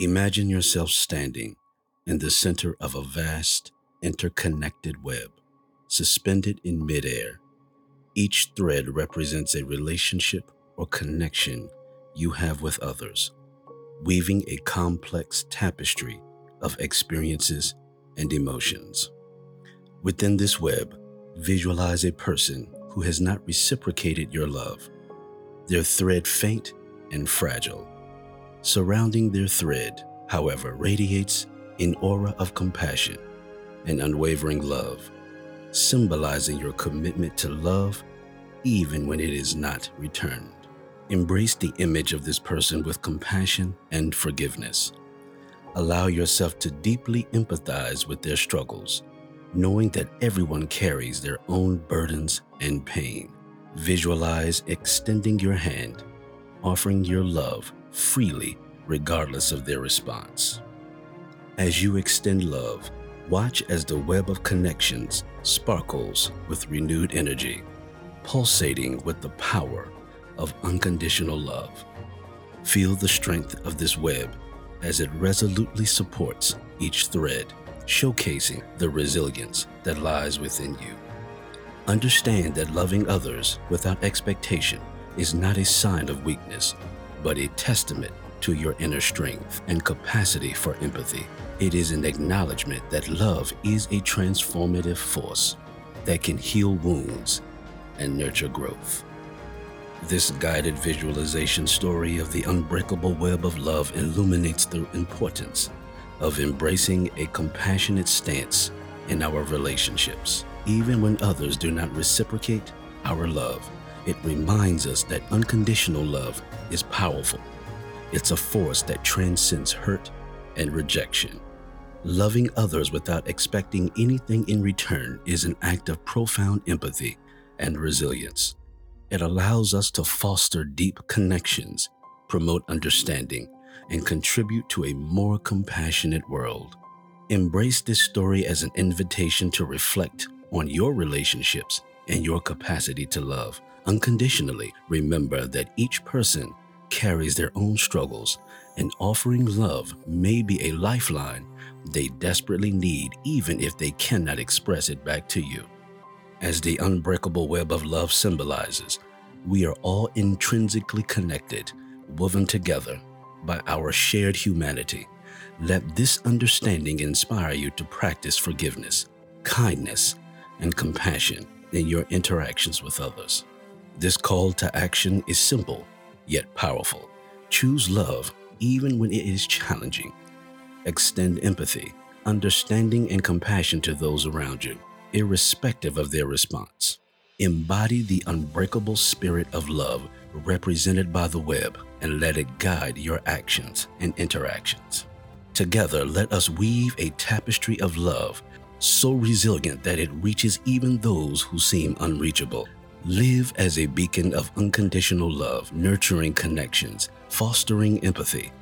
Imagine yourself standing in the center of a vast, interconnected web, suspended in midair. Each thread represents a relationship or connection you have with others, weaving a complex tapestry of experiences and emotions. Within this web, visualize a person who has not reciprocated your love, their thread faint and fragile. Surrounding their thread, however, radiates an aura of compassion and unwavering love, symbolizing your commitment to love even when it is not returned. Embrace the image of this person with compassion and forgiveness. Allow yourself to deeply empathize with their struggles, knowing that everyone carries their own burdens and pain. Visualize extending your hand, offering your love freely, regardless of their response. As you extend love, watch as the web of connections sparkles with renewed energy, pulsating with the power of unconditional love. Feel the strength of this web as it resolutely supports each thread, showcasing the resilience that lies within you. Understand that loving others without expectation is not a sign of weakness, but a testament to your inner strength and capacity for empathy. It is an acknowledgement that love is a transformative force that can heal wounds and nurture growth. This guided visualization story of the unbreakable web of love illuminates the importance of embracing a compassionate stance in our relationships. Even when others do not reciprocate our love, it reminds us that unconditional love is powerful. It's a force that transcends hurt and rejection. Loving others without expecting anything in return is an act of profound empathy and resilience. It allows us to foster deep connections, promote understanding, and contribute to a more compassionate world. Embrace this story as an invitation to reflect on your relationships and your capacity to love. Unconditionally, remember that each person carries their own struggles, and offering love may be a lifeline they desperately need, even if they cannot express it back to you. As the unbreakable web of love symbolizes, we are all intrinsically connected, woven together by our shared humanity. Let this understanding inspire you to practice forgiveness, kindness, and compassion in your interactions with others. This call to action is simple yet powerful. Choose love even when it is challenging. Extend empathy, understanding, and compassion to those around you irrespective of their response. Embody the unbreakable spirit of love represented by the web and let it guide your actions and interactions. Together, let us weave a tapestry of love so resilient that it reaches even those who seem unreachable. Live as a beacon of unconditional love, nurturing connections, fostering empathy,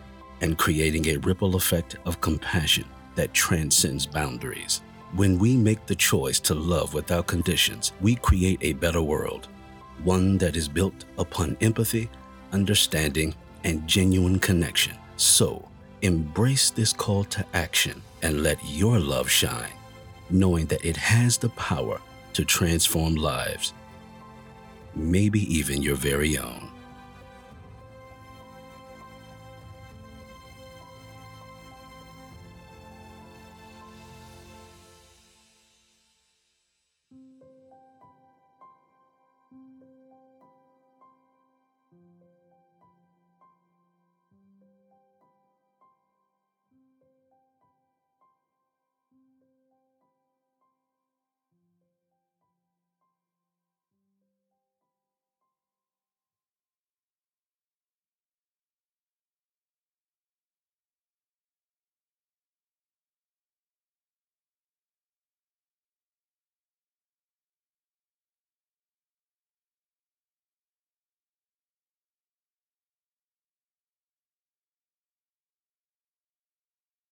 and creating a ripple effect of compassion that transcends boundaries. When we make the choice to love without conditions, we create a better world, one that is built upon empathy, understanding, and genuine connection. So, embrace this call to action and let your love shine, knowing that it has the power to transform lives, maybe even your very own.